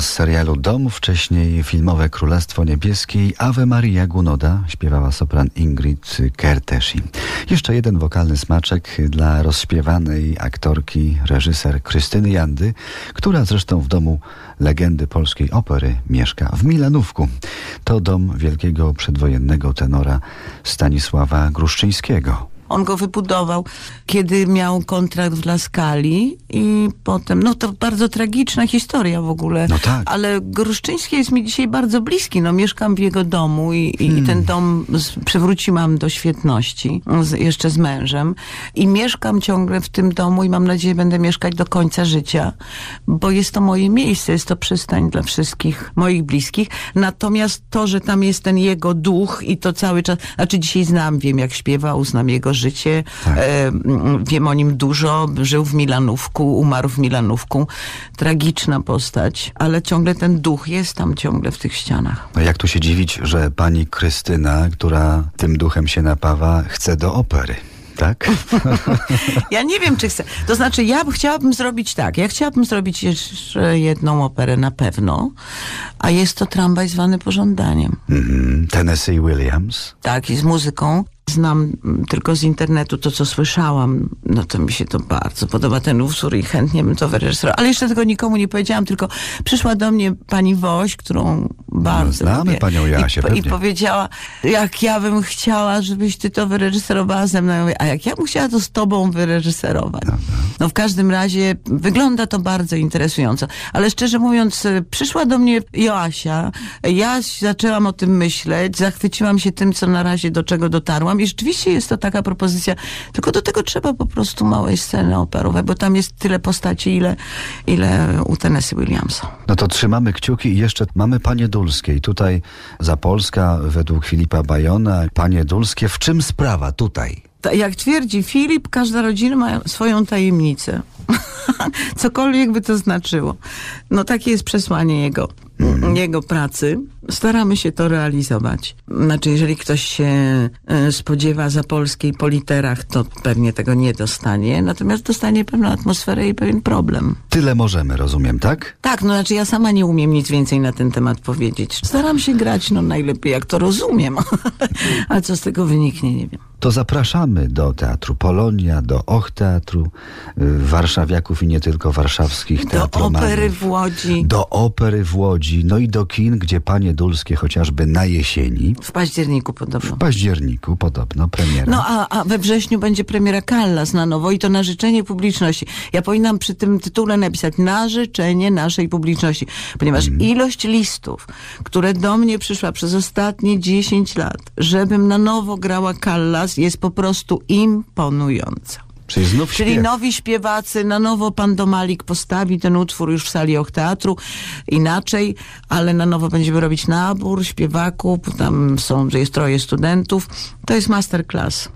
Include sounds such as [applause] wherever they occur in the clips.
z serialu Dom, wcześniej filmowe Królestwo Niebieskiej Ave Maria Gunoda śpiewała sopran Ingrid Kertészy. Jeszcze jeden wokalny smaczek dla rozśpiewanej aktorki, reżyser Krystyny Jandy, która zresztą w domu legendy polskiej opery mieszka w Milanówku. To dom wielkiego przedwojennego tenora Stanisława Gruszczyńskiego. On go wybudował, kiedy miał kontrakt w Laskali i potem, no to bardzo tragiczna historia w ogóle. No tak. Ale Gruszczyński jest mi dzisiaj bardzo bliski. No mieszkam w jego domu i, Hmm. i ten dom z, przywróciłam do świetności, z, jeszcze z mężem. I mieszkam ciągle w tym domu i mam nadzieję, będę mieszkać do końca życia, bo jest to moje miejsce, jest to przystań dla wszystkich moich bliskich. Natomiast to, że tam jest ten jego duch i to cały czas, znaczy dzisiaj znam, wiem jak śpiewał, znam jego życie, Tak. e, mm, wiem o nim dużo, żył w Milanówku, umarł w Milanówku. Tragiczna postać, ale ciągle ten duch jest tam ciągle w tych ścianach. No jak tu się dziwić, że pani Krystyna, która tym duchem się napawa, chce do opery. Tak? [laughs] Ja nie wiem, czy chcę. To znaczy, ja chciałabym zrobić tak. Ja chciałabym zrobić jeszcze jedną operę na pewno, a jest to tramwaj zwany pożądaniem. Mhm. Tennessee Williams. Tak, i z muzyką. Znam tylko z internetu to, co słyszałam. No to mi się to bardzo podoba, ten utwór i chętnie bym to wyreżyserował. Ale jeszcze tego nikomu nie powiedziałam, tylko przyszła do mnie pani Woś, którą bardzo znamy lubię. panią Jasię, I, I pewnie. powiedziała, jak ja bym chciała, żebyś ty to wyreżyserowała ze mną. Ja mówię, a jak ja bym chciała to z tobą wyreżyserować. No w każdym razie wygląda to bardzo interesująco. Ale szczerze mówiąc, y, przyszła do mnie Joasia, ja zaczęłam o tym myśleć, zachwyciłam się tym, co na razie do czego dotarłam i rzeczywiście jest to taka propozycja, tylko do tego trzeba po prostu małej sceny operowej, bo tam jest tyle postaci, ile, ile u Tennessee Williamsa. No to trzymamy kciuki i jeszcze mamy Panie Dulskie. I tutaj za Polska według Filipa Bajona. Panie Dulskie, w czym sprawa tutaj? Ta- Jak twierdzi Filip, każda rodzina ma swoją tajemnicę. [laughs] Cokolwiek by to znaczyło. No takie jest przesłanie jego, jego pracy. Staramy się to realizować. Znaczy, jeżeli ktoś się e, spodziewa za polskiej po literach, to pewnie tego nie dostanie. Natomiast dostanie pewną atmosferę i pewien problem. Tyle możemy, rozumiem, tak? Tak, no znaczy ja sama nie umiem nic więcej na ten temat powiedzieć. Staram się grać no najlepiej jak to rozumiem. [laughs] A co z tego wyniknie, nie wiem. To zapraszamy do Teatru Polonia, do Och Teatru, y, warszawiaków i nie tylko warszawskich Do teatromanów. opery w Łodzi. Do opery w Łodzi, no i do kin, gdzie Panie Dulskie chociażby na jesieni, W październiku podobno. w październiku podobno premiera. No a, a we wrześniu będzie premiera Callas na nowo i to na życzenie publiczności. Ja powinnam przy tym tytule napisać na życzenie naszej publiczności, ponieważ ilość listów, które do mnie przyszła przez ostatnie 10 lat, żebym na nowo grała Callas jest po prostu imponująca. Czyli znów Czyli śpiew. nowi śpiewacy, na nowo pan Domalik postawi ten utwór już w sali Och Teatru, inaczej, ale na nowo będziemy robić nabór śpiewaków, tam są, jest troje studentów. To jest masterclass.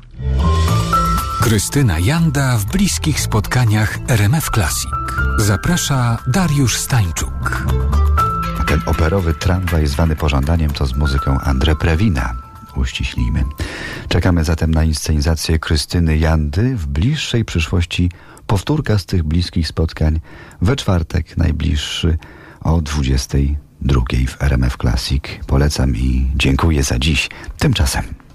Krystyna Janda w bliskich spotkaniach RMF Classic. Zaprasza Dariusz Stańczuk. Ten operowy tramwaj zwany pożądaniem to z muzyką André Prewina. Uściślijmy. Czekamy zatem na inscenizację Krystyny Jandy w bliższej przyszłości. Powtórka z tych bliskich spotkań we czwartek najbliższy o 22 w RMF Classic. Polecam i dziękuję za dziś. Tymczasem.